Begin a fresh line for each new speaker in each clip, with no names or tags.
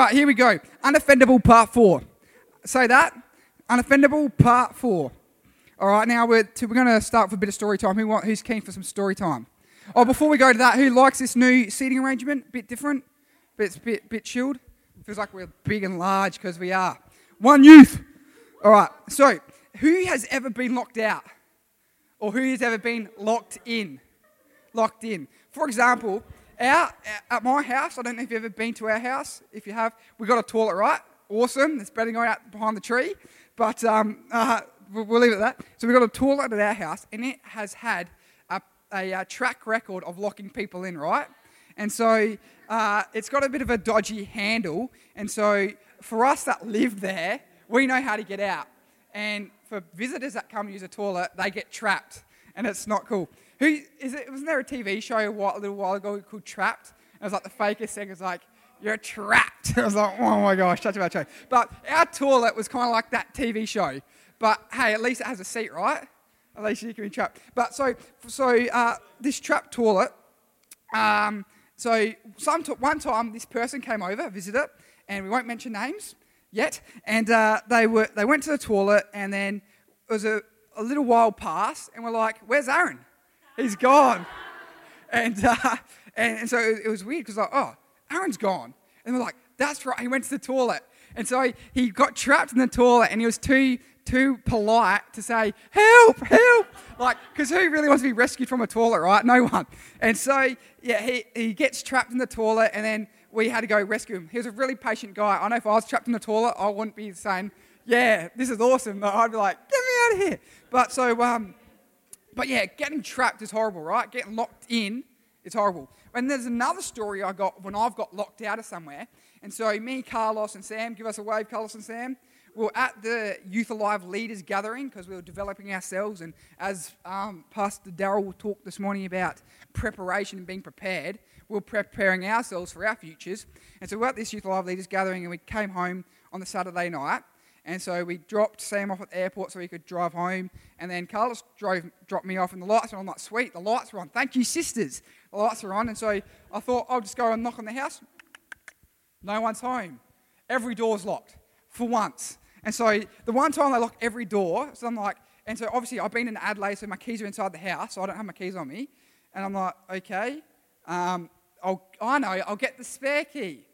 right, here we go. Unoffendable part four. Say that. Unoffendable part four. All right, now we're, to, we're going to start with a bit of story time. Who want, who's keen for some story time? Oh, before we go to that, who likes this new seating arrangement? Bit different? Bit, bit, bit chilled? Feels like we're big and large because we are. One youth. All right, so who has ever been locked out? Or who has ever been locked in? Locked in. For example, our, at my house, I don't know if you've ever been to our house. If you have, we've got a toilet, right? Awesome. It's better going out behind the tree. But um, uh, we'll, leave it at that. So we've got a toilet at our house, and it has had a, a, a track record of locking people in, right? And so uh, it's got a bit of a dodgy handle. And so for us that live there, we know how to get out. And for visitors that come use a toilet, they get trapped. And it's not cool. Who is it? Wasn't there a TV show a, while, a little while ago called Trapped? And it was like the fakest thing. It was like, you're trapped. I was like, oh my gosh, such a bad show. But our toilet was kind of like that TV show. But hey, at least it has a seat, right? At least you can be trapped. But so, so uh, this trap toilet. Um, so some t- one time, this person came over, visitor, and we won't mention names yet. And uh, they were they went to the toilet, and then it was a, a little while passed, and we're like, "Where's Aaron? He's gone." and, uh, and and so it, was weird because like, oh, Aaron's gone, and we're like, "That's right, he went to the toilet." And so he, got trapped in the toilet, and he was too too polite to say, help, help. Like, because who really wants to be rescued from a toilet, right? No one. And so, yeah, he, he gets trapped in the toilet, and then we had to go rescue him. He was a really patient guy. I know if I was trapped in the toilet, I wouldn't be saying, yeah, this is awesome. I'd be like, get me out of here. But so, um, but yeah, getting trapped is horrible, right? Getting locked in is horrible. And there's another story I got when I've got locked out of somewhere. And so me, Carlos, and Sam, give us a wave, Carlos and Sam we were at the Youth Alive Leaders Gathering because we were developing ourselves. And as um, Pastor Darrell talked this morning about preparation and being prepared, we're preparing ourselves for our futures. And so we're at this Youth Alive Leaders Gathering and we came home on the Saturday night. And so we dropped Sam off at the airport so he could drive home. And then Carlos drove, dropped me off, and the lights were on. I'm like, sweet, the lights were on. Thank you, sisters. The lights are on. And so I thought, I'll just go and knock on the house. No one's home. Every door's locked for once. And so the one time they lock every door, so I'm like, and so obviously I've been in Adelaide, so my keys are inside the house, so I don't have my keys on me. And I'm like, okay, um, I know, I'll get the spare key.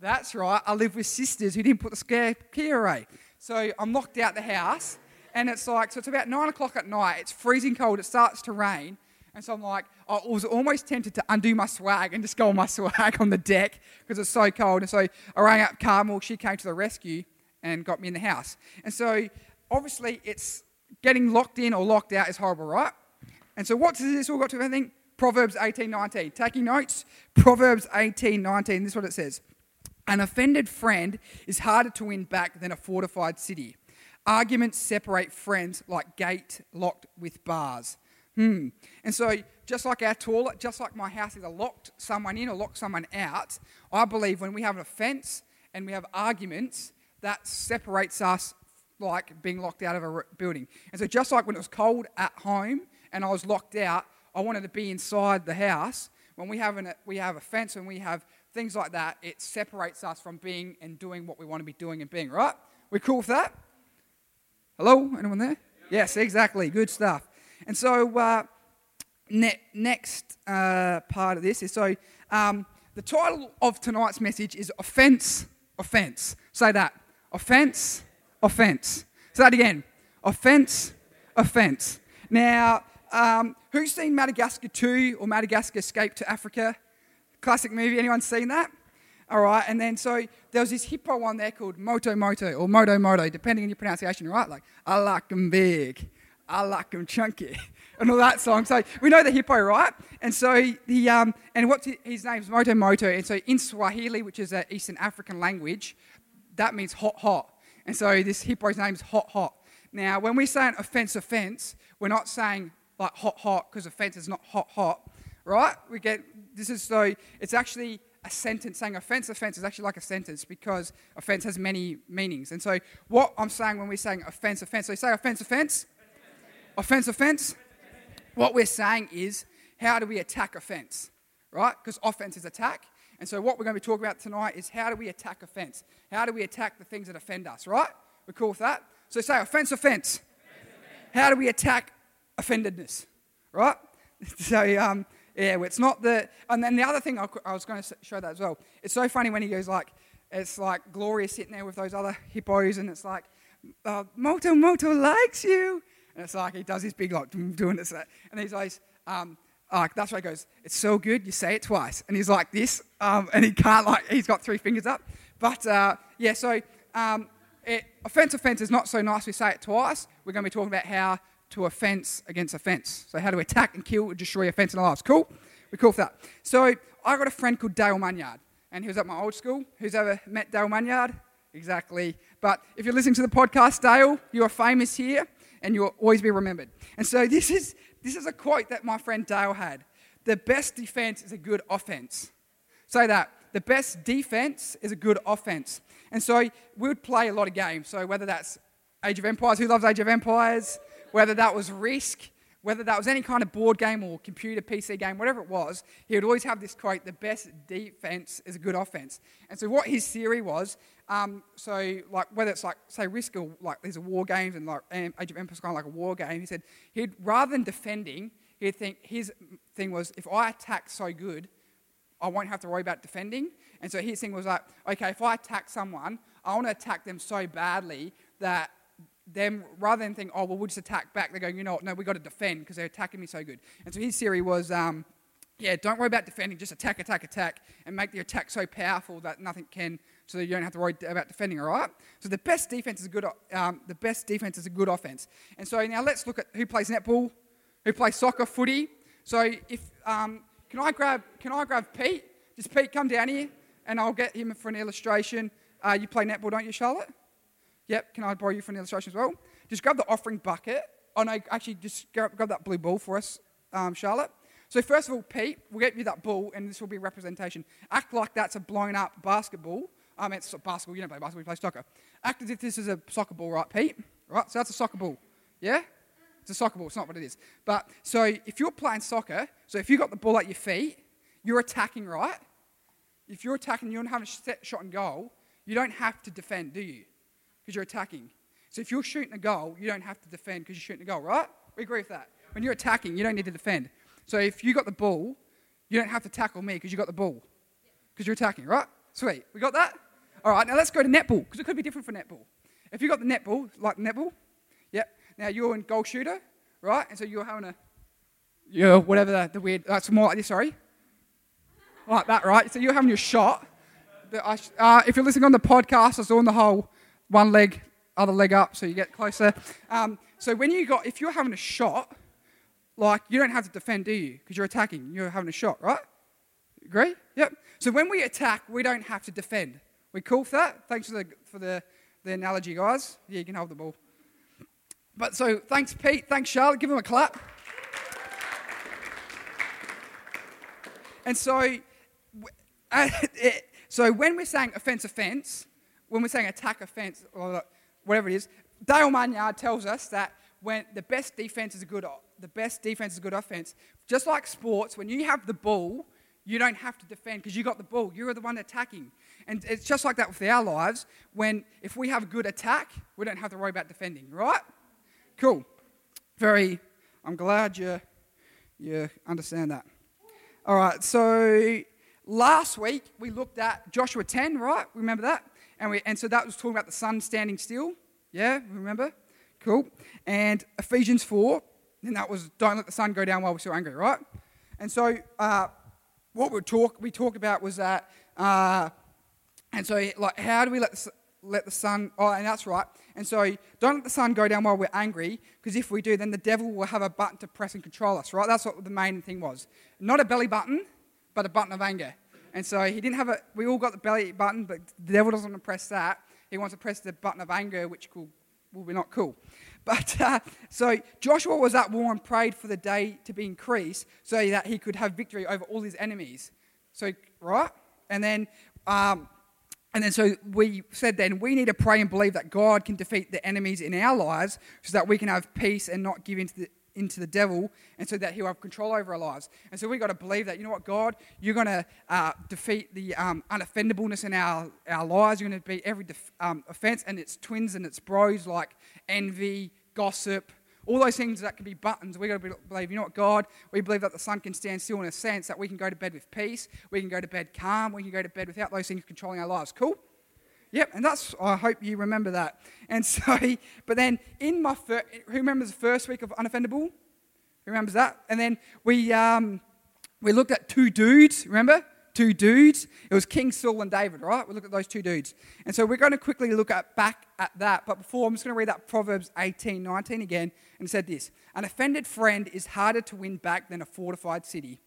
That's right, I live with sisters who didn't put the spare key away. So I'm locked out the house, and it's like, so it's about nine o'clock at night, it's freezing cold, it starts to rain. And so I'm like, I was almost tempted to undo my swag and just go on my swag on the deck because it's so cold. And so I rang up Carmel, she came to the rescue and got me in the house. And so obviously it's getting locked in or locked out is horrible, right? And so what does this all got to do? I think Proverbs 18, 19. Taking notes? Proverbs 18, 19. This is what it says. An offended friend is harder to win back than a fortified city. Arguments separate friends like gate locked with bars. Hmm. And so, just like our toilet, just like my house either locked someone in or locked someone out, I believe when we have an offense and we have arguments, that separates us like being locked out of a building. And so, just like when it was cold at home and I was locked out, I wanted to be inside the house. When we have, an, we have a fence and we have things like that, it separates us from being and doing what we want to be doing and being, right? We cool with that? Hello? Anyone there? Yes, exactly. Good stuff. And so, uh, ne- next uh, part of this is so um, the title of tonight's message is Offense, Offense. Say that. Offense, offense. Say that again. Offense, offense. Now, um, who's seen Madagascar 2 or Madagascar Escape to Africa? Classic movie. Anyone seen that? All right. And then so there was this hippo one there called Moto Moto or Moto Moto, depending on your pronunciation, right? Like, I like them big, I like them chunky, and all that song. So we know the hippo, right? And so he, um, and what's his, his name's Moto Moto. And so in Swahili, which is an Eastern African language, that means hot, hot. And so this hippo's name is hot, hot. Now, when we say an offense, offense, we're not saying like hot, hot, because offense is not hot, hot, right? We get this is so it's actually a sentence saying offense, offense is actually like a sentence because offense has many meanings. And so, what I'm saying when we're saying offense, offense, so you say offense, offense, offense, offense. What we're saying is, how do we attack offense, right? Because offense is attack. And so, what we're going to be talking about tonight is how do we attack offense? How do we attack the things that offend us, right? We're cool with that? So, say offense, offense. How do we attack offendedness, right? So, um, yeah, it's not the. And then the other thing I, was going to show that as well. It's so funny when he goes like, it's like Gloria sitting there with those other hippos, and it's like, uh, Moto Moto likes you. And it's like he does his big like doing this, and he's like, um, like that's why he goes, it's so good, you say it twice. And he's like this, um, and he can't like, he's got three fingers up. But uh, yeah, so um, it, offense offense is not so nice we say it twice. We're going to be talking about how to offense against offense. So how to attack and kill and destroy offense in our lives. Cool? We're cool with that. So I got a friend called Dale Munyard, and he was at my old school. Who's ever met Dale Munyard? Exactly. But if you're listening to the podcast, Dale, you are famous here, and you'll always be remembered. And so this is this is a quote that my friend Dale had. The best defense is a good offense. Say that. The best defense is a good offense. And so we would play a lot of games. So whether that's Age of Empires, who loves Age of Empires? Whether that was Risk, whether that was any kind of board game or computer PC game, whatever it was, he would always have this quote: "The best defense is a good offense." And so what his theory was, um, so like whether it's like say Risk or like these are war games and like Age of Empires kind of like a war game, he said he'd rather than defending, he'd think his thing was if I attack so good, I won't have to worry about defending. And so his thing was like, okay, if I attack someone, I want to attack them so badly that them rather than think, oh well, we'll just attack back. They're going, you know what? No, we've got to defend because they're attacking me so good. And so his theory was, um, yeah, don't worry about defending, just attack, attack, attack, and make the attack so powerful that nothing can, so that you don't have to worry about defending. All right. So the best defense is a good, um, the best defense is a good offense. And so now let's look at who plays netball, who plays soccer, footy. So if um, can I grab, can I grab Pete? Just Pete, come down here, and I'll get him for an illustration. Uh, you play netball, don't you, Charlotte? Yep, can I borrow you for an illustration as well? Just grab the offering bucket. Oh, no, actually, just grab, grab that blue ball for us, um, Charlotte. So, first of all, Pete, we'll get you that ball, and this will be a representation. Act like that's a blown up basketball. I mean, it's a basketball, you don't play basketball, you play soccer. Act as if this is a soccer ball, right, Pete? Right, so that's a soccer ball. Yeah? It's a soccer ball, it's not what it is. But, so if you're playing soccer, so if you've got the ball at your feet, you're attacking, right? If you're attacking, you don't have a set shot and goal, you don't have to defend, do you? Because you're attacking. So if you're shooting a goal, you don't have to defend because you're shooting a goal, right? We agree with that. When you're attacking, you don't need to defend. So if you got the ball, you don't have to tackle me because you got the ball because you're attacking, right? Sweet. We got that? All right, now let's go to netball because it could be different for netball. If you got the netball, like netball, yep. Now you're in goal shooter, right? And so you're having a, yeah, whatever the, the weird, that's more like this, sorry. Like that, right? So you're having your shot. Uh, if you're listening on the podcast, I was doing the whole one leg, other leg up, so you get closer. Um, so when you got, if you're having a shot, like you don't have to defend, do you? Because you're attacking, you're having a shot, right? Agree? Yep. So when we attack, we don't have to defend. We cool for that? Thanks for the for the, the analogy, guys. Yeah, you can hold the ball. But so thanks, Pete. Thanks, Charlotte. Give them a clap. And so, so when we're saying offense, offense, when we're saying attack offense or whatever it is, Dale Munyard tells us that when the best defense is a good the best defense is a good offense. Just like sports, when you have the ball, you don't have to defend because you got the ball. You're the one attacking. And it's just like that with our lives. When if we have a good attack, we don't have to worry about defending, right? Cool. Very I'm glad you you understand that. All right, so last week we looked at Joshua 10, right? Remember that? And, we, and so that was talking about the sun standing still. Yeah, remember? Cool. And Ephesians 4, and that was don't let the sun go down while we're still angry, right? And so uh, what we talk we talked about was that, uh, and so like how do we let the, let the sun? Oh, and that's right. And so don't let the sun go down while we're angry, because if we do, then the devil will have a button to press and control us, right? That's what the main thing was. Not a belly button, but a button of anger. And so he didn't have a, we all got the belly button, but the devil doesn't want to press that. He wants to press the button of anger, which cool, will be not cool. But uh, so Joshua was at war and prayed for the day to be increased so that he could have victory over all his enemies. So, right? And then, um, and then so we said then we need to pray and believe that God can defeat the enemies in our lives so that we can have peace and not give in to the, into the devil, and so that he'll have control over our lives. And so we've got to believe that, you know what, God, you're going to uh, defeat the um, unoffendableness in our, our lives. You're going to beat every def- um, offense and its twins and its bros like envy, gossip, all those things that can be buttons. We've got to believe, you know what, God, we believe that the sun can stand still in a sense that we can go to bed with peace, we can go to bed calm, we can go to bed without those things controlling our lives. Cool? Yep, and that's, I hope you remember that. And so, but then in my, fir- who remembers the first week of Unoffendable? Who remembers that? And then we, um, we looked at two dudes, remember? Two dudes. It was King Saul and David, right? We looked at those two dudes. And so we're going to quickly look at back at that. But before, I'm just going to read that Proverbs 18, 19 again. And it said this An offended friend is harder to win back than a fortified city.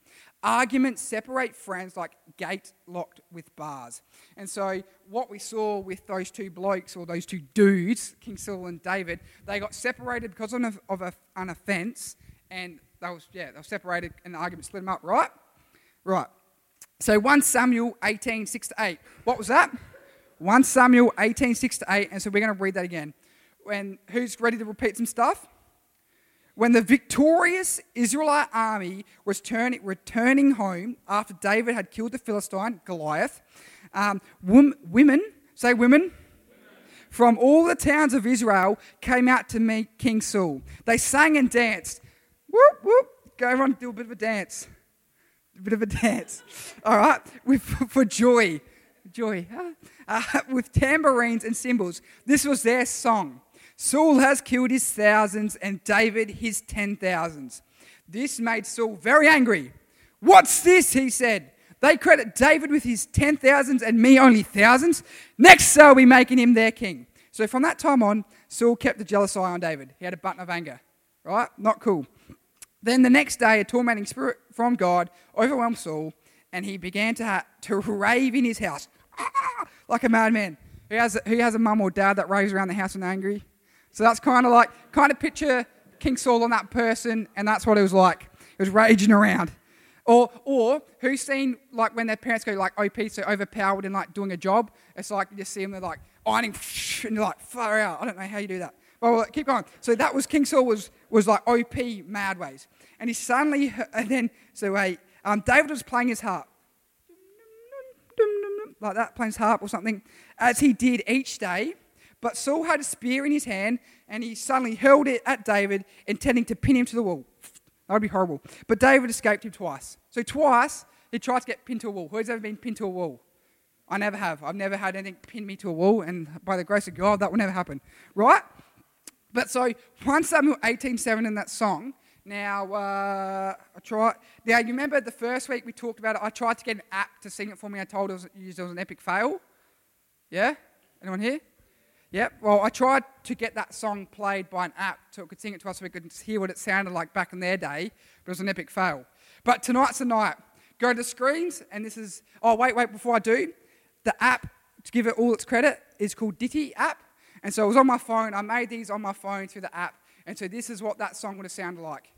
Arguments separate friends like gate locked with bars. And so, what we saw with those two blokes or those two dudes, King Saul and David, they got separated because of, an, of a, an offense, and they was yeah they were separated, and the argument split them up. Right, right. So 1 Samuel 18 6 to 8. What was that? 1 Samuel 18 6 to 8. And so we're going to read that again. And who's ready to repeat some stuff? When the victorious Israelite army was turn, returning home after David had killed the Philistine, Goliath, um, women, say women, from all the towns of Israel came out to meet King Saul. They sang and danced. Whoop, whoop. Go, everyone, do a bit of a dance. A bit of a dance. All right, with, for joy. Joy. Huh? Uh, with tambourines and cymbals. This was their song. Saul has killed his thousands and David his ten thousands. This made Saul very angry. What's this? He said. They credit David with his ten thousands and me only thousands. Next, they'll be making him their king. So from that time on, Saul kept a jealous eye on David. He had a button of anger. Right? Not cool. Then the next day, a tormenting spirit from God overwhelmed Saul, and he began to, ha- to rave in his house like a madman. Who has, a, who has a mum or dad that raves around the house and angry? So that's kind of like, kind of picture King Saul on that person, and that's what it was like. It was raging around. Or, or who's seen like when their parents go like OP, so overpowered in like doing a job? It's like you just see them, they're like ironing, and you're like, far out. I don't know how you do that. Well, keep going. So that was King Saul was was like OP mad ways, and he suddenly and then so wait, um, David was playing his harp, like that, playing his harp or something, as he did each day. But Saul had a spear in his hand, and he suddenly hurled it at David, intending to pin him to the wall. That would be horrible. But David escaped him twice. So twice he tried to get pinned to a wall. Who's ever been pinned to a wall? I never have. I've never had anything pin me to a wall, and by the grace of God, that will never happen. Right? But so 1 Samuel 18:7 in that song. Now, uh, I try. Now, you remember the first week we talked about it. I tried to get an app to sing it for me. I told it was, it was an epic fail. Yeah? Anyone here? Yep. Well, I tried to get that song played by an app so it could sing it to us so we could hear what it sounded like back in their day, but it was an epic fail. But tonight's the night. Go to screens, and this is. Oh, wait, wait, before I do, the app, to give it all its credit, is called Ditty app. And so it was on my phone. I made these on my phone through the app. And so this is what that song would have sounded like.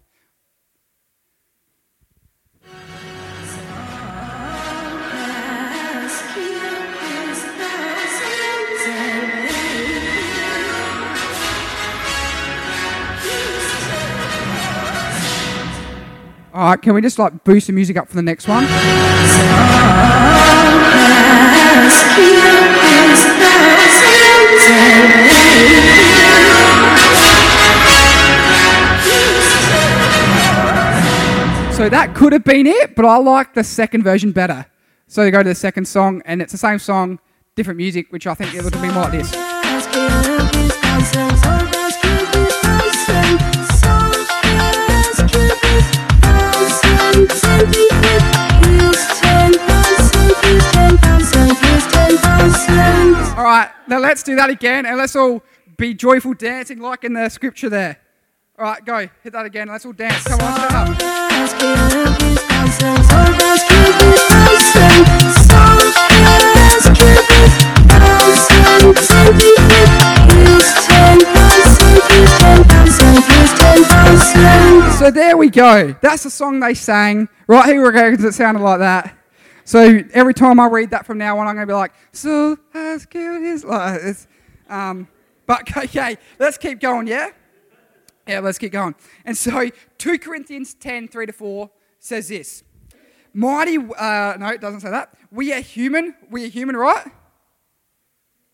All right, can we just like boost the music up for the next one? So that could have been it, but I like the second version better. So you go to the second song, and it's the same song, different music, which I think it would have been more like this. All right, now let's do that again and let's all be joyful dancing like in the scripture there. All right, go. Hit that again. Let's all dance. Come on, stand up. So there we go. That's the song they sang. Right here, it sounded like that. So every time I read that from now on, I'm going to be like, "So has killed his." Like, um, but okay, let's keep going. Yeah. Yeah, let's keep going. And so 2 Corinthians 10 3 to 4 says this Mighty, uh, no, it doesn't say that. We are human. We are human, right?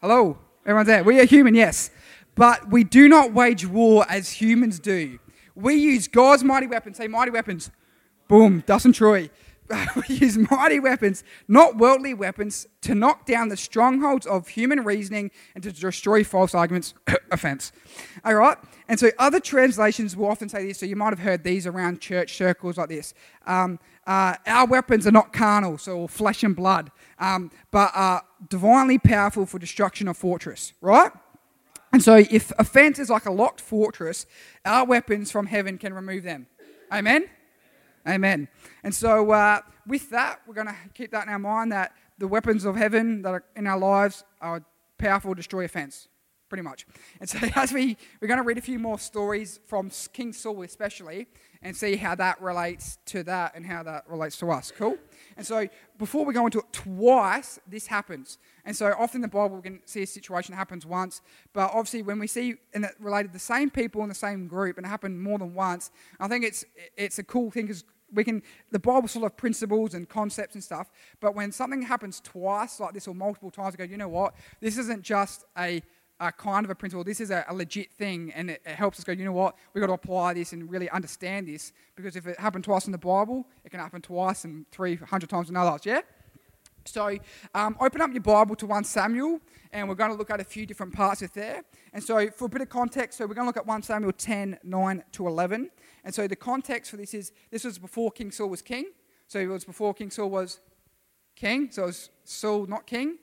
Hello? Everyone's there. We are human, yes. But we do not wage war as humans do. We use God's mighty weapons. Say mighty weapons. Boom, Dustin Troy. we use mighty weapons, not worldly weapons, to knock down the strongholds of human reasoning and to destroy false arguments. Offense. All right? And so other translations will often say this, so you might have heard these around church circles like this. Um, uh, our weapons are not carnal, so flesh and blood, um, but are divinely powerful for destruction of fortress, right? And so if offense is like a locked fortress, our weapons from heaven can remove them. Amen? Amen. And so, uh, with that, we're going to keep that in our mind that the weapons of heaven that are in our lives are powerful to destroy offense, pretty much. And so, as we, we're going to read a few more stories from King Saul, especially, and see how that relates to that and how that relates to us. Cool? And so, before we go into it, twice this happens. And so, often in the Bible, we can see a situation that happens once, but obviously, when we see and it related the same people in the same group and it happened more than once, I think it's it's a cool thing because we can the bible's full of principles and concepts and stuff but when something happens twice like this or multiple times we go you know what this isn't just a, a kind of a principle this is a, a legit thing and it, it, helps us go you know what we've got to apply this and really understand this because if it happened twice in the bible it can happen twice and 300 times in others yeah so um, open up your Bible to 1 Samuel, and we're going to look at a few different parts of there. And so for a bit of context, so we're going to look at 1 Samuel 10, 9 to 11. And so the context for this is this was before King Saul was king. So it was before King Saul was king. So it was Saul, not king,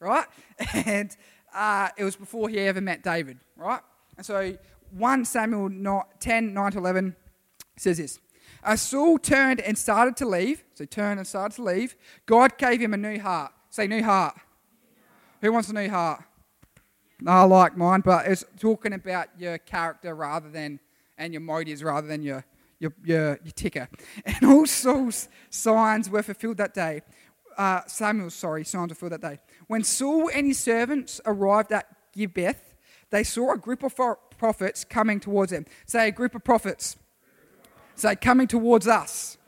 right? And uh, it was before he ever met David, right? And so 1 Samuel 10, 9 to 11 says this. As Saul turned and started to leave, so turned and started to leave, God gave him a new heart. Say, new heart. Who wants a new heart? No, I like mine, but it's talking about your character rather than, and your motives rather than your, your, your, your ticker. And all Saul's signs were fulfilled that day. Uh, Samuel's, sorry, signs were fulfilled that day. When Saul and his servants arrived at Gibeah, they saw a group of prophets coming towards them. Say, a group of prophets. Say, coming towards us.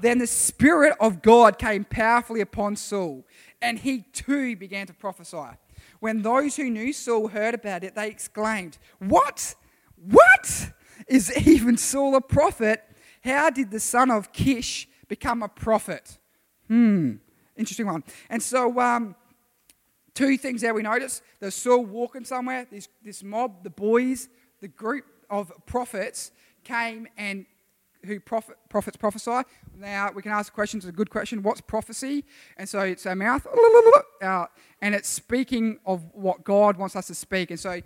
Then the Spirit of God came powerfully upon Saul, and he too began to prophesy. When those who knew Saul heard about it, they exclaimed, What? What? Is even Saul a prophet? How did the son of Kish become a prophet? Hmm, interesting one. And so, um, two things there we notice. There's Saul walking somewhere, this, this mob, the boys, the group of prophets came and who prophet, prophets prophesy. Now we can ask questions. It's a good question. What's prophecy? And so it's our mouth, out, and it's speaking of what God wants us to speak. And so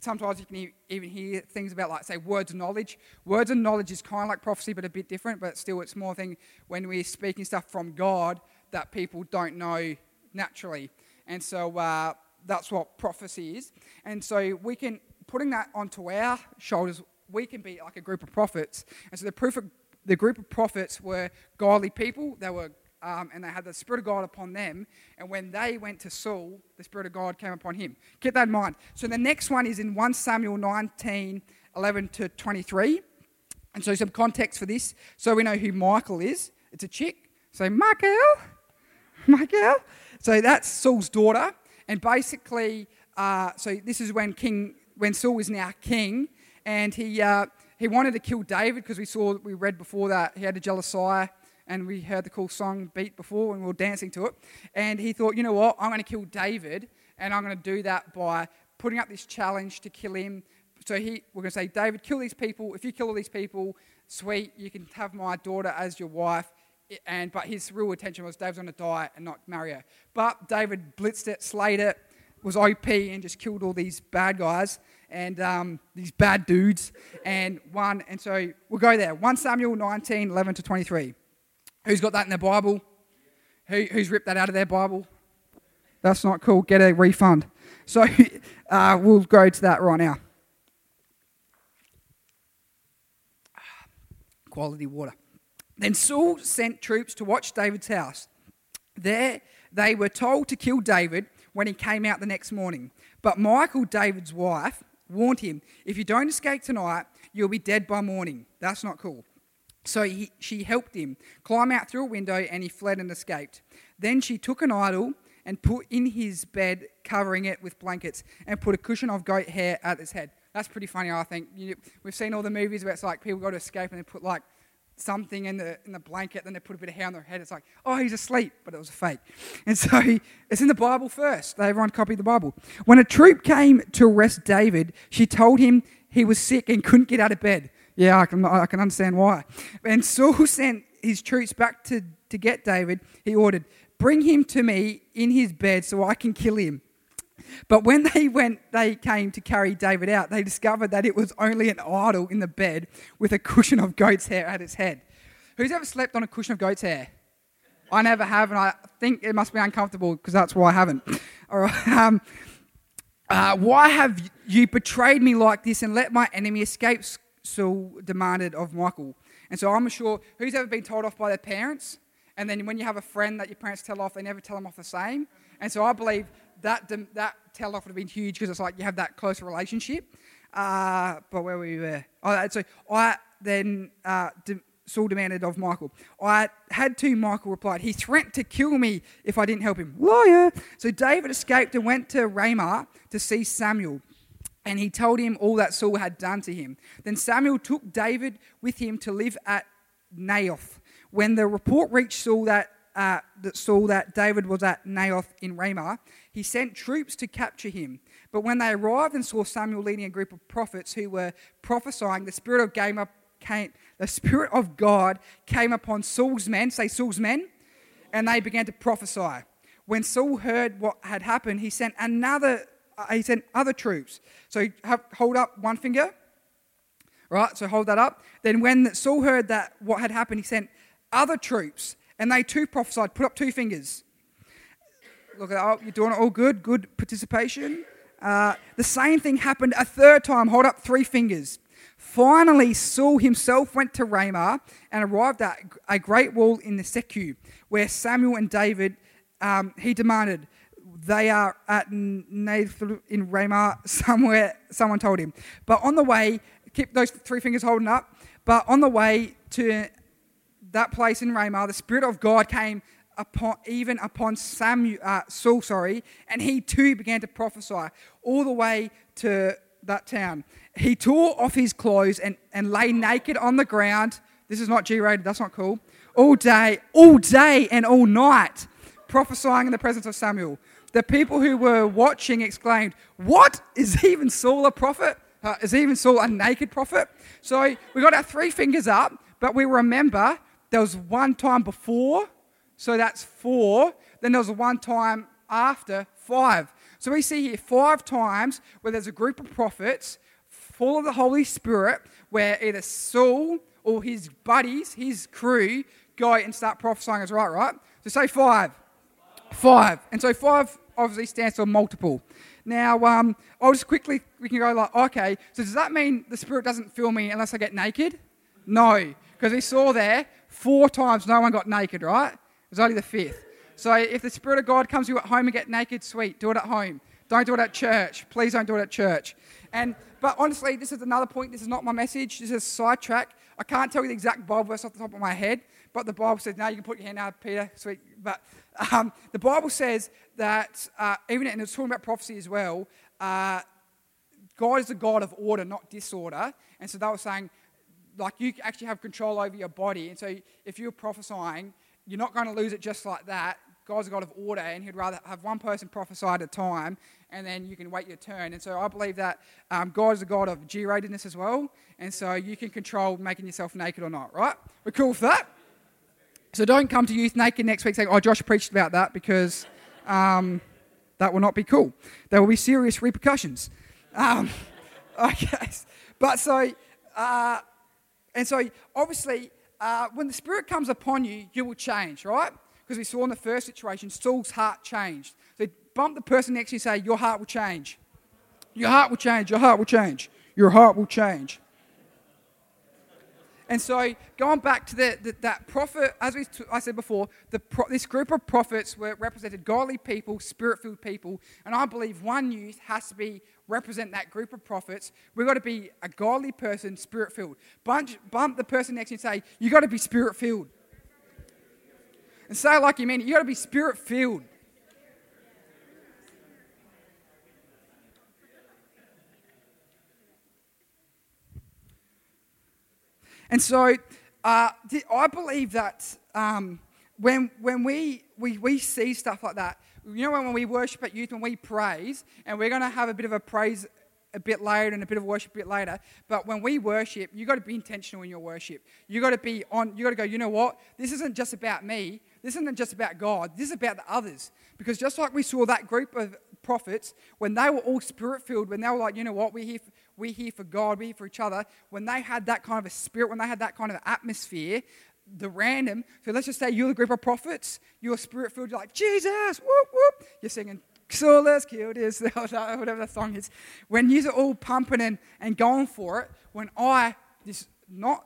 sometimes you can even hear things about like say words of knowledge. Words of knowledge is kind of like prophecy, but a bit different. But still, it's more thing when we're speaking stuff from God that people don't know naturally. And so uh, that's what prophecy is. And so we can putting that onto our shoulders we can be like a group of prophets. And so the, proof of, the group of prophets were godly people. They were, um, and they had the Spirit of God upon them. And when they went to Saul, the Spirit of God came upon him. Keep that in mind. So the next one is in 1 Samuel 19, 11 to 23. And so some context for this. So we know who Michael is. It's a chick. So Michal, Michal. So that's Saul's daughter. And basically, uh, so this is when King, when Saul is now king, and he, uh, he wanted to kill David because we saw, we read before that he had a jealous eye and we heard the cool song beat before and we were dancing to it. And he thought, you know what, I'm going to kill David and I'm going to do that by putting up this challenge to kill him. So he, we're going to say, David, kill these people. If you kill all these people, sweet, you can have my daughter as your wife. And but his real intention was David's on a diet and not Mario. But David blitzed it, slayed it, was OP, and just killed all these bad guys and um, these bad dudes, and one, and so we'll go there. 1 Samuel 19, 11 to 23. Who's got that in their Bible? Who, who's ripped that out of their Bible? That's not cool. Get a refund. So uh, we'll go to that right now. Quality water. Then Saul sent troops to watch David's house. There they were told to kill David when he came out the next morning. But Michal, David's wife, warned him, If you don't escape tonight, you'll be dead by morning. That's not cool. So he, she helped him climb out through a window and he fled and escaped. Then she took an idol and put in his bed, covering it with blankets, and put a cushion of goat hair at its head. That's pretty funny, I think. You, we've seen all the movies where it's like people go to escape and they put like something in the, in the blanket, then they put a bit of hair on their head. It's like, oh, he's asleep, but it was a fake. And so he, it's in the Bible first. Everyone copied the Bible. When a troop came to arrest David, she told him he was sick and couldn't get out of bed. Yeah, I can, I can understand why. And Saul sent his troops back to, to get David. He ordered, Bring him to me in his bed so I can kill him. But when they went, they came to carry David out, they discovered that it was only an idol in the bed with a cushion of goat's hair at its head. Who's ever slept on a cushion of goat's hair? I never have, and I think it must be uncomfortable because that's why I haven't. All right. Um, uh, why have you betrayed me like this and let my enemy escape? Saul demanded of Michael. And so I'm sure who's ever been told off by their parents? And then when you have a friend that your parents tell off, they never tell them off the same. And so I believe that, that tell off would have been huge because it's like you have that close relationship. Uh, but where we were. Oh, so I then uh, de- Saul demanded of Michael. I had to, Michael replied. He threatened to kill me if I didn't help him. Liar. So David escaped and went to Ramah to see Samuel. And he told him all that Saul had done to him. Then Samuel took David with him to live at Naioth. When the report reached Saul that, uh, that Saul that David was at Naioth in Ramah, he sent troops to capture him. But when they arrived and saw Samuel leading a group of prophets who were prophesying, the spirit of came, the spirit of God came upon Saul's men. Say Saul's men, and they began to prophesy. When Saul heard what had happened, he sent another uh, he sent other troops. So have, hold up one finger. Right, so hold that up. Then when Saul heard that what had happened, he sent other troops, and they too prophesied. Put up two fingers. Look at oh, you're doing it all good. Good participation. Uh, the same thing happened a third time. Hold up three fingers. Finally, Saul himself went to Ramah and arrived at a great wall in the Secu, where Samuel and David, um, he demanded, they are at Nath in Ramah somewhere, someone told him. But on the way, keep those three fingers holding up. But on the way to that place in Ramah, the Spirit of God came upon, even upon Samuel, uh, Saul, sorry, and he too began to prophesy all the way to that town. He tore off his clothes and, and lay naked on the ground. This is not G rated, that's not cool. All day, all day and all night, prophesying in the presence of Samuel. The people who were watching exclaimed, What? Is even Saul a prophet? Uh, is even Saul a naked prophet? So we got our three fingers up, but we remember there was one time before, so that's four. Then there was one time after, five. So we see here five times where there's a group of prophets full of the Holy Spirit, where either Saul or his buddies, his crew, go and start prophesying as right, right? So say five. Five. And so five obviously stands for multiple. Now, um, I'll just quickly, we can go like, okay, so does that mean the Spirit doesn't fill me unless I get naked? No, because we saw there four times no one got naked, right? Was only the fifth. So if the Spirit of God comes to you at home and get naked, sweet, do it at home. Don't do it at church. Please don't do it at church. And but honestly, this is another point. This is not my message. This is a sidetrack. I can't tell you the exact Bible verse off the top of my head, but the Bible says, now you can put your hand out, Peter, sweet. But um, the Bible says that, uh, even, and it's talking about prophecy as well, uh, God is a God of order, not disorder. And so they were saying, like, you actually have control over your body. And so if you're prophesying, you're not going to lose it just like that. God's a God of order, and He'd rather have one person prophesy at a time, and then you can wait your turn. And so I believe that um, God is a God of G ratedness as well, and so you can control making yourself naked or not, right? We're cool for that? So don't come to youth naked next week saying, oh, Josh preached about that because um, that will not be cool. There will be serious repercussions. Um, okay. But so, uh, and so obviously, uh, when the Spirit comes upon you, you will change, right? Because we saw in the first situation, Saul's heart changed. So bump the person next to you and say, Your heart will change. Your heart will change. Your heart will change. Your heart will change. And so, going back to the, the, that prophet, as we I said before, pro- this group of prophets were represented godly people, spirit-filled people, and I believe one youth has to be represent that group of prophets. We've got to be a godly person, spirit-filled. Bunch, bump the person next to you and say, You've got to be spirit-filled," and say like you mean it. You got to be spirit-filled. And so uh, I believe that um, when, when we, we, we see stuff like that, you know, when we worship at youth, when we praise, and we're going to have a bit of a praise a bit later and a bit of worship a bit later. But when we worship, you've got to be intentional in your worship. You've got to be on. you've got to go. You know what? This isn't just about me. This isn't just about God. This is about the others. Because just like we saw that group of prophets, when they were all spirit filled, when they were like, you know what, we're here, for, we're here for God, we're here for each other, when they had that kind of a spirit, when they had that kind of atmosphere, the random, so let's just say you're the group of prophets, you're spirit filled, you're like, Jesus, whoop, whoop. You're singing, so let's kill this, whatever that song is. When you're all pumping and, and going for it, when I, this not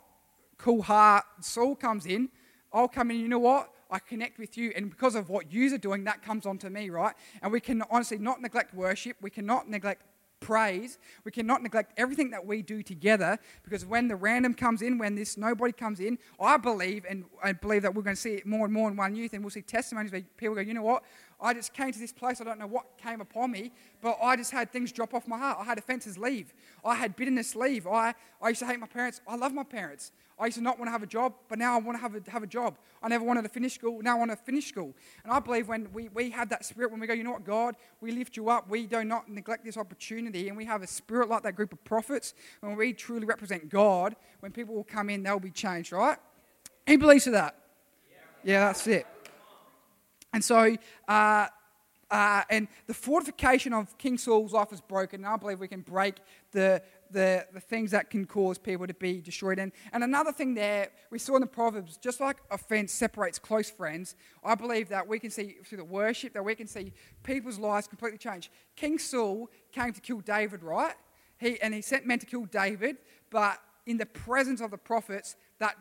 cool heart soul comes in, I'll come in, you know what? I connect with you, and because of what you are doing, that comes onto me, right? And we can honestly not neglect worship. We cannot neglect praise. We cannot neglect everything that we do together because when the random comes in, when this nobody comes in, I believe and I believe that we're going to see it more and more in one youth, and we'll see testimonies where people go, you know what? I just came to this place. I don't know what came upon me, but I just had things drop off my heart. I had offenses leave. I had bitterness leave. I, I used to hate my parents. I love my parents. I used to not want to have a job, but now I want to have a, have a job. I never wanted to finish school. Now I want to finish school. And I believe when we, we have that spirit, when we go, you know what, God, we lift you up. We do not neglect this opportunity. And we have a spirit like that group of prophets. When we truly represent God, when people will come in, they'll be changed, right? He believes to that? Yeah, that's it. And so, uh, uh, and the fortification of King Saul's life was broken. And I believe we can break the, the, the things that can cause people to be destroyed. And, and another thing there, we saw in the Proverbs, just like offense separates close friends, I believe that we can see through the worship, that we can see people's lives completely change. King Saul came to kill David, right? He, and he sent men to kill David, but in the presence of the prophets, that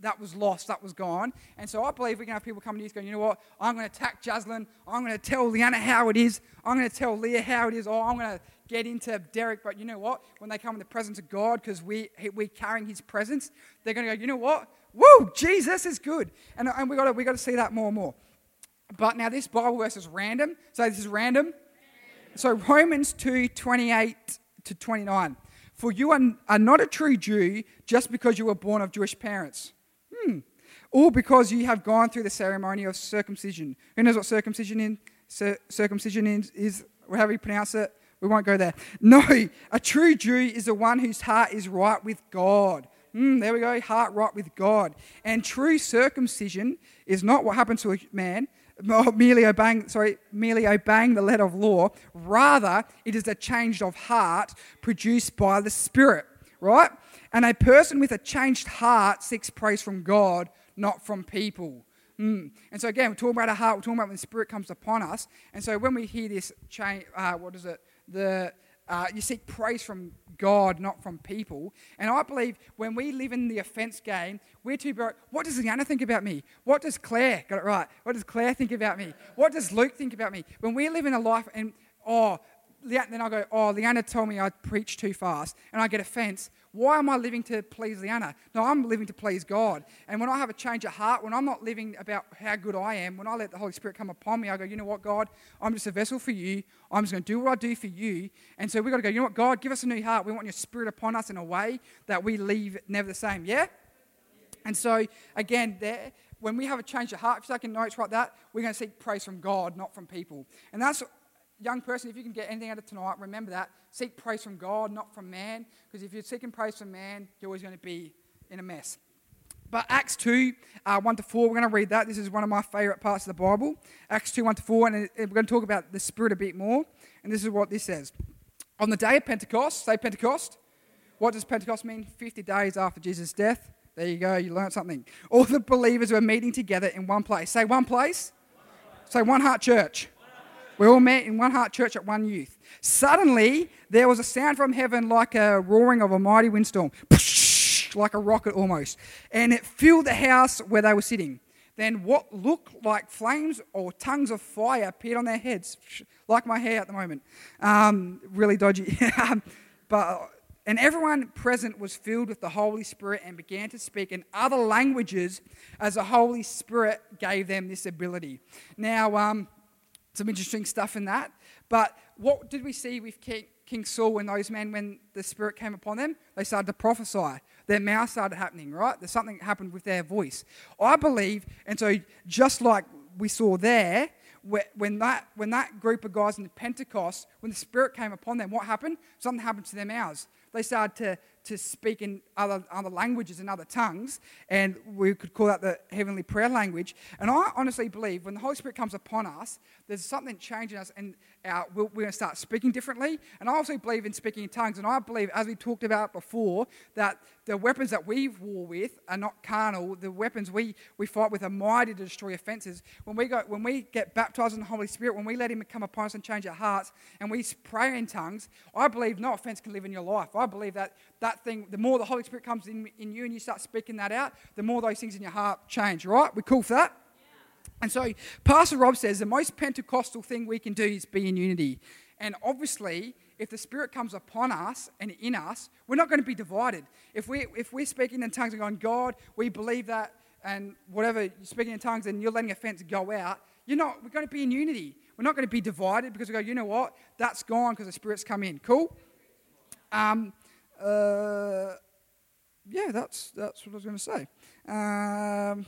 that was lost, that was gone. And so I believe we can have people coming to you going, you know what, I'm going to attack Jaslyn. I'm going to tell Leanna how it is. I'm going to tell Leah how it is. Or I'm going to get into Derek. But you know what? When they come in the presence of God, because we, we're carrying his presence, they're going to go, you know what? Woo, Jesus is good. And, and we've got we got to see that more and more. But now this Bible verse is random. So this is random. So Romans 2 28 to 29. For you are, are not a true Jew just because you were born of Jewish parents. Or because you have gone through the ceremony of circumcision. Who knows what circumcision in, cir- circumcision is, is, however you pronounce it? We won't go there. No, a true Jew is the one whose heart is right with God. Mm, there we go, heart right with God. And true circumcision is not what happens to a man, merely obeying, sorry, merely obeying the letter of law. Rather, it is a change of heart produced by the Spirit, right? And a person with a changed heart seeks praise from God, not from people. Mm. And so again, we're talking about a heart. We're talking about when the Spirit comes upon us. And so when we hear this change, uh, what is it? The uh, you seek praise from God, not from people. And I believe when we live in the offense game, we're too broke. What does Liana think about me? What does Claire, got it right, what does Claire think about me? What does Luke think about me? When we live in a life and, oh, then I go, oh, Leanna told me I preach too fast, and I get offense. Why am I living to please Leanna? No, I'm living to please God. And when I have a change of heart, when I'm not living about how good I am, when I let the Holy Spirit come upon me, I go, you know what, God, I'm just a vessel for you. I'm just going to do what I do for you. And so we've got to go, you know what, God, give us a new heart. We want your Spirit upon us in a way that we leave never the same. Yeah? And so, again, there, when we have a change of heart, if you take notes like that, we're going to seek praise from God, not from people. And that's young person, if you can get anything out of tonight, remember that. Seek praise from God, not from man. Because if you're seeking praise from man, you're always going to be in a mess. But Acts 2, uh, 1 to 4, we're going to read that. This is one of my favorite parts of the Bible. Acts 2, 1 to 4, and we're going to talk about the Spirit a bit more. And this is what this says. On the day of Pentecost, say Pentecost. What does Pentecost mean? 50 days after Jesus' death. There you go, you learned something. All the believers were meeting together in one place. Say one place. One place. Say one heart church. We all met in one heart church at one youth. Suddenly, there was a sound from heaven like a roaring of a mighty windstorm. like a rocket almost, and it filled the house where they were sitting. Then what looked like flames or tongues of fire appeared on their heads, like my hair at the moment. Um, really dodgy. but and everyone present was filled with the Holy Spirit and began to speak in other languages as the Holy Spirit gave them this ability. Now, um, some interesting stuff in that. But what did we see with King, Saul and those men when the Spirit came upon them? They started to prophesy. Their mouth started happening, right? There's something happened with their voice. I believe, and so just like we saw there, when that, when that group of guys in the Pentecost, when the Spirit came upon them, what happened? Something happened to their mouths. They started to, to speak in other, other languages and other tongues, and we could call that the heavenly prayer language. And I honestly believe when the Holy Spirit comes upon us, there's something changing us, and our, we're, we're going to start speaking differently. And I also believe in speaking in tongues, and I believe, as we talked about before, that the weapons that we war with are not carnal. The weapons we, we fight with are mighty to destroy offenses. When we, go, when we get baptized in the Holy Spirit, when we let Him come upon us and change our hearts, and we pray in tongues, I believe no offense can live in your life. I believe that that thing, the more the Holy Spirit comes in, in you and you start speaking that out, the more those things in your heart change, right? We're cool for that? And so Pastor Rob says the most Pentecostal thing we can do is be in unity. And obviously, if the Spirit comes upon us and in us, we're not going to be divided. If, we, if we're speaking in tongues and going, God, we believe that, and whatever, you're speaking in tongues and you're letting offense go out, you're not, we're going to be in unity. We're not going to be divided because we go, you know what, that's gone because the Spirit's come in. Cool? Um, uh, yeah, that's, that's what I was going to say. Um,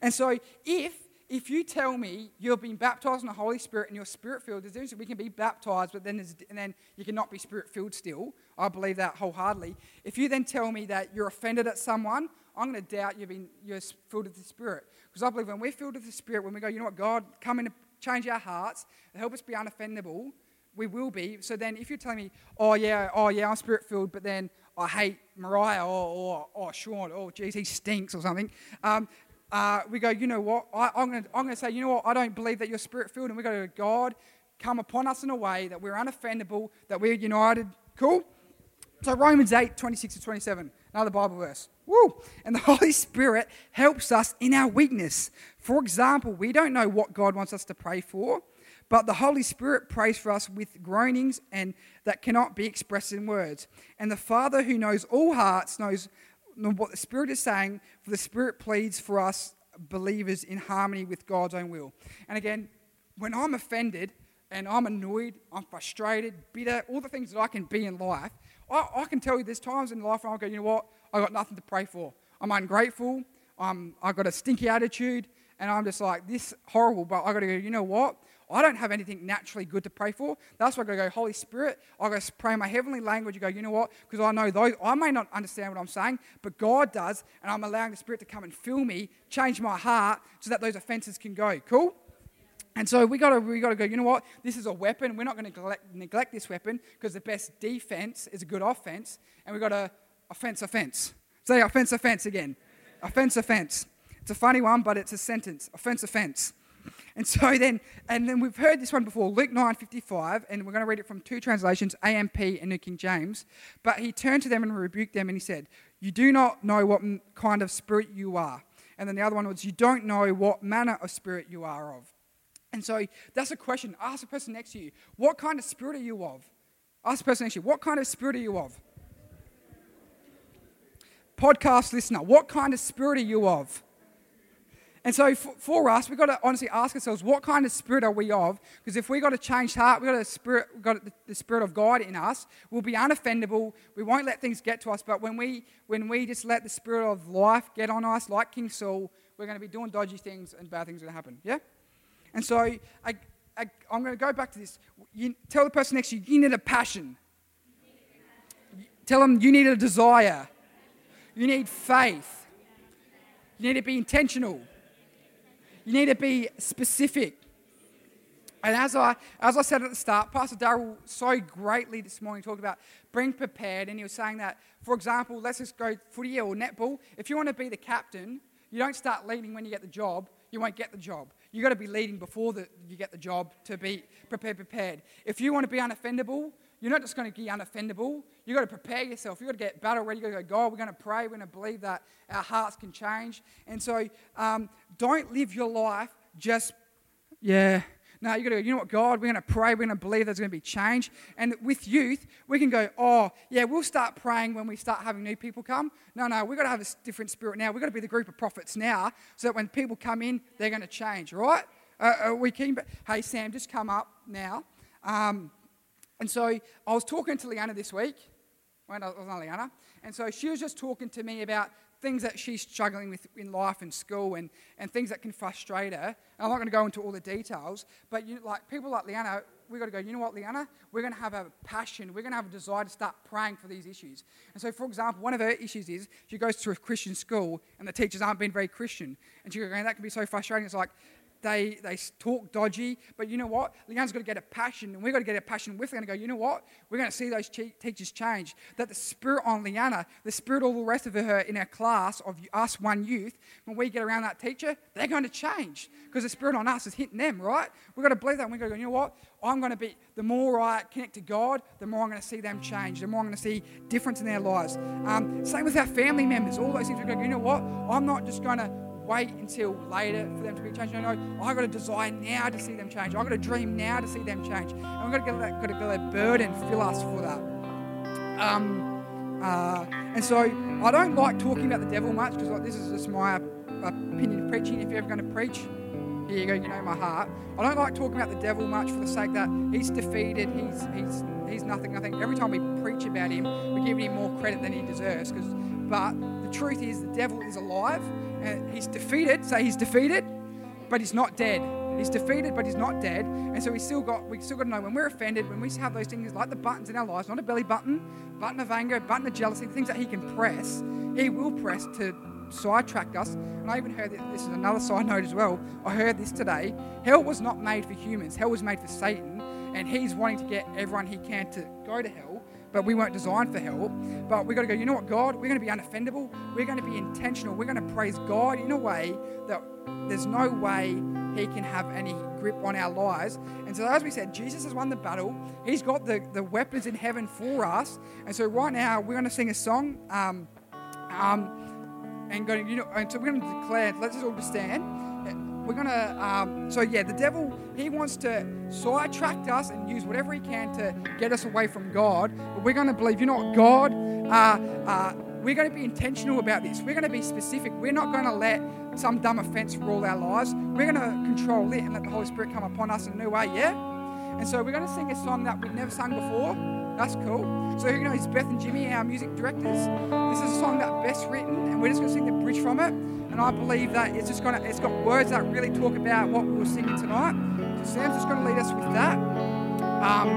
and so if if you tell me you've been baptized in the Holy Spirit and you're spirit filled, there's we can be baptized, but then and then you cannot be spirit filled still. I believe that wholeheartedly. If you then tell me that you're offended at someone, I'm going to doubt you've been you're filled with the Spirit because I believe when we're filled with the Spirit, when we go, you know what, God, come in and change our hearts, help us be unoffendable. We will be. So then, if you're telling me, oh yeah, oh yeah, I'm spirit filled, but then I hate Mariah or, or, or Sean, oh geez, he stinks or something. Um, uh, we go, you know what? I, am going to I'm gonna say, you know what? I don't believe that you're spirit filled. And we go, God, come upon us in a way that we're unoffendable, that we're united. Cool? So Romans 8, 26 to 27, another Bible verse. Woo! And the Holy Spirit helps us in our weakness. For example, we don't know what God wants us to pray for, but the Holy Spirit prays for us with groanings and that cannot be expressed in words. And the Father who knows all hearts knows what the Spirit is saying, for the Spirit pleads for us believers in harmony with God's own will. And again, when I'm offended and I'm annoyed, I'm frustrated, bitter, all the things that I can be in life, I, I can tell you there's times in life where I go, you know what, I got nothing to pray for. I'm ungrateful, I'm, I've got a stinky attitude, and I'm just like, this horrible, but I got to go, you know what? I don't have anything naturally good to pray for. That's why I got to go, Holy Spirit, I got to pray in my heavenly language. You go, you know what? Because I know those, I may not understand what I'm saying, but God does, and I'm allowing the Spirit to come and fill me, change my heart, so that those offenses can go. Cool? And so we got to we got to go. You know what? This is a weapon. We're not going to neglect, neglect this weapon because the best defense is a good offense, and we got to offense offense. Say offense offense again. Offense offense. It's a funny one, but it's a sentence. Offense offense. And so then, and then we've heard this one before, Luke 9:55, and we're going to read it from two translations, AMP and New King James. But he turned to them and rebuked them, and he said, "You do not know what kind of spirit you are." And then the other one was, "You don't know what manner of spirit you are of." And so that's a question. Ask the person next to you, "What kind of spirit are you of?" Ask the person next to you, "What kind of spirit are you of?" Podcast listener, what kind of spirit are you of? And so for, for us, we've got to honestly ask ourselves, what kind of spirit are we of? Because if we've got a changed heart, we've got, a spirit, we've got the spirit of God in us, we'll be unoffendable. We won't let things get to us. But when we, when we just let the spirit of life get on us, like King Saul, we're going to be doing dodgy things and bad things are going to happen. Yeah? And so I, I, I'm going to go back to this. You, tell the person next to you, you need a passion. Tell them you need a desire. You need faith. You need to be intentional. You need to be specific. And as I, as I said at the start, Pastor Darrell so greatly this morning talked about being prepared, and he was saying that, for example, let's just go footy or netball. If you want to be the captain, you don't start leading when you get the job. You won't get the job. You've got to be leading before the, you get the job to be prepared, prepared. If you want to be unoffendable, you're not just going to be unoffendable. You've got to prepare yourself. You've got to get battle ready. You've got to go, God, we're going to pray. We're going to believe that our hearts can change. And so um, don't live your life just, yeah, no, you got to go, you know what, God, we're going to pray. We're going to believe there's going to be change. And with youth, we can go, oh, yeah, we'll start praying when we start having new people come. No, no, we've got to have a different spirit now. We've got to be the group of prophets now so that when people come in, they're going to change, right? Uh, we keen? Hey, Sam, just come up now. Um, and so I was talking to Leanna this week. Well, it was not Leanna. And so she was just talking to me about things that she's struggling with in life and school and, and things that can frustrate her. And I'm not going to go into all the details, but you, like people like Leanna, we've got to go, you know what, Leanna? We're going to have a passion. We're going to have a desire to start praying for these issues. And so, for example, one of her issues is she goes to a Christian school and the teachers aren't being very Christian. And she goes, that can be so frustrating. It's like, they, they talk dodgy, but you know what? Leanne's got to get a passion, and we've got to get a passion with. Going to go, you know what? We're going to see those teachers change. That the spirit on Leanna, the spirit of all the rest of her in our class, of us one youth, when we get around that teacher, they're going to change because the spirit on us is hitting them, right? We've got to believe that. And we've got to go, you know what? I'm going to be, the more I connect to God, the more I'm going to see them change, the more I'm going to see difference in their lives. Um, same with our family members, all those things. We go, you know what? I'm not just going to wait until later for them to be changed. No, no, I've got a desire now to see them change. I've got a dream now to see them change. And we've got to get that, got to get that burden fill us for that. Um, uh, and so I don't like talking about the devil much because like, this is just my opinion of preaching. If you're ever going to preach, here you go, you know my heart. I don't like talking about the devil much for the sake that he's defeated, he's, he's, he's nothing. I think every time we preach about him, we're giving him more credit than he deserves. Cause, but the truth is, the devil is alive and he's defeated. Say he's defeated, but he's not dead. He's defeated, but he's not dead. And so we still got we still got to know when we're offended, when we have those things like the buttons in our lives, not a belly button, button of anger, button of jealousy, things that he can press, he will press to sidetrack us. And I even heard this, this is another side note as well. I heard this today. Hell was not made for humans. Hell was made for Satan, and he's wanting to get everyone he can to go to hell but we weren't designed for hell. But we got to go, you know what, God? We're going to be unoffendable. We're going to be intentional. We're going to praise God in a way that there's no way He can have any grip on our lives. And so, as we said, Jesus has won the battle. He's got the, the weapons in heaven for us. And so, right now, we're going to sing a song. Um, um, and going, you know, and so we're going to declare. Let's just all stand we're going to, um, so yeah, the devil, he wants to sidetrack us and use whatever he can to get us away from God. But we're going to believe, you know what, God, uh, uh, we're going to be intentional about this. We're going to be specific. We're not going to let some dumb offense rule our lives. We're going to control it and let the Holy Spirit come upon us in a new way, yeah? And so we're going to sing a song that we've never sung before. That's cool. So, you know, it's Beth and Jimmy, our music directors. This is a song that Beth's written, and we're just going to sing the bridge from it. And I believe that it's just gonna it's got words that really talk about what we were singing tonight. So Sam's just gonna lead us with that. Um,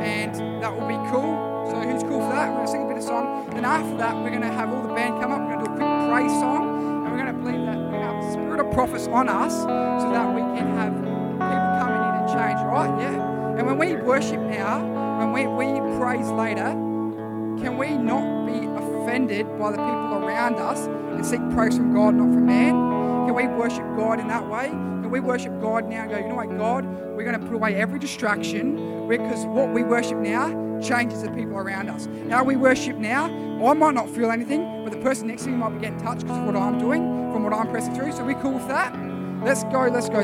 and that will be cool. So who's cool for that? We're gonna sing a bit of song. Then after that, we're gonna have all the band come up. We're gonna do a quick praise song, and we're gonna believe that we have the spirit of prophets on us, so that we can have people coming in and change. Right? Yeah. And when we worship now, when we, we praise later, can we not be offended by the people around us and seek praise from God, not from man? Can we worship God in that way? Can we worship God now and go, you know what, God, we're going to put away every distraction because what we worship now changes the people around us. How we worship now, I might not feel anything, but the person next to me might be getting touched because of what I'm doing, from what I'm pressing through. So we cool with that? Let's go, let's go.